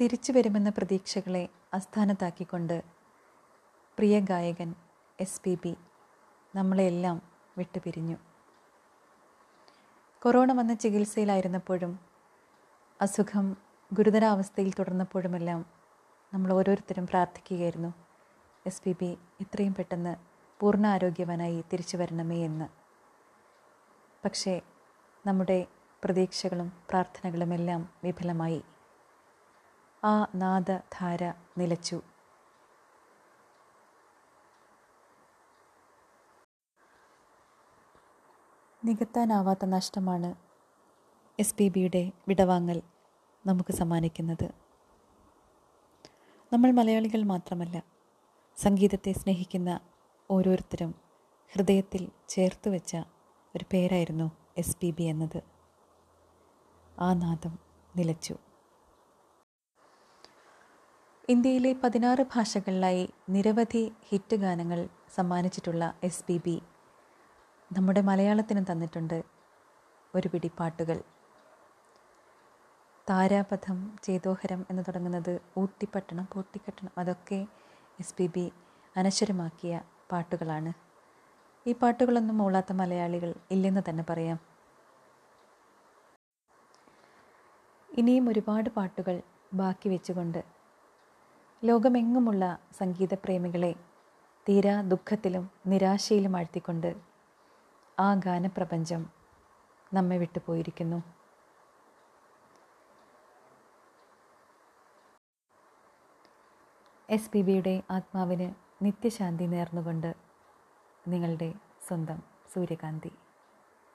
തിരിച്ചു വരുമെന്ന പ്രതീക്ഷകളെ അസ്ഥാനത്താക്കിക്കൊണ്ട് പ്രിയ ഗായകൻ എസ് പി ബി നമ്മളെയെല്ലാം വിട്ടുപിരിഞ്ഞു. കൊറോണ വന്ന ചികിത്സയിലായിരുന്നപ്പോഴും അസുഖം ഗുരുതരാവസ്ഥയിൽ തുടർന്നപ്പോഴുമെല്ലാം നമ്മൾ ഓരോരുത്തരും പ്രാർത്ഥിക്കുകയായിരുന്നു എസ് പി ബി എത്രയും പെട്ടെന്ന് പൂർണ ആരോഗ്യവാനായി തിരിച്ചു വരണമേ എന്ന്. പക്ഷേ നമ്മുടെ പ്രതീക്ഷകളും പ്രാർത്ഥനകളുമെല്ലാം വിഫലമായി. ആ നാദധാര നിലച്ചു. നികത്താനാവാത്ത നഷ്ടമാണ് എസ് പി ബിയുടെ വിടവാങ്ങൽ നമുക്ക് സമ്മാനിക്കുന്നത്. നമ്മൾ മലയാളികൾ മാത്രമല്ല സംഗീതത്തെ സ്നേഹിക്കുന്ന ഓരോരുത്തരും ഹൃദയത്തിൽ ചേർത്ത് വെച്ച ഒരു പേരായിരുന്നു എസ് പി ബി എന്നത്. ആ നാദം നിലച്ചു. ഇന്ത്യയിലെ പതിനാറ് ഭാഷകളിലായി നിരവധി ഹിറ്റ് ഗാനങ്ങൾ സമ്മാനിച്ചിട്ടുള്ള എസ് പി ബി നമ്മുടെ മലയാളത്തിനും തന്നിട്ടുണ്ട് ഒരു പിടി പാട്ടുകൾ താരാപഥം ചേതോഹരം എന്ന് തുടങ്ങുന്നത് ഊട്ടിപ്പട്ടണം പൊട്ടിക്കട്ടണം അതൊക്കെ എസ് പി ബി അനശ്വരമാക്കിയ പാട്ടുകളാണ്. ഈ പാട്ടുകളൊന്നും മൂളാത്ത മലയാളികൾ ഇല്ലെന്ന് തന്നെ പറയാം. ഇനിയും ഒരുപാട് പാട്ടുകൾ ബാക്കി വെച്ചുകൊണ്ട് ലോകമെങ്ങുമുള്ള സംഗീതപ്രേമികളെ തീരാ ദുഃഖത്തിലും നിരാശയിലും ആഴ്ത്തിക്കൊണ്ട് ആ ഗാനപ്രപഞ്ചം നമ്മെ വിട്ടുപോയിരിക്കുന്നു. എസ് പി ബിയുടെ ആത്മാവിന് നിത്യശാന്തി നേർന്നുകൊണ്ട് നിങ്ങളുടെ സ്വന്തം സൂര്യകാന്തി.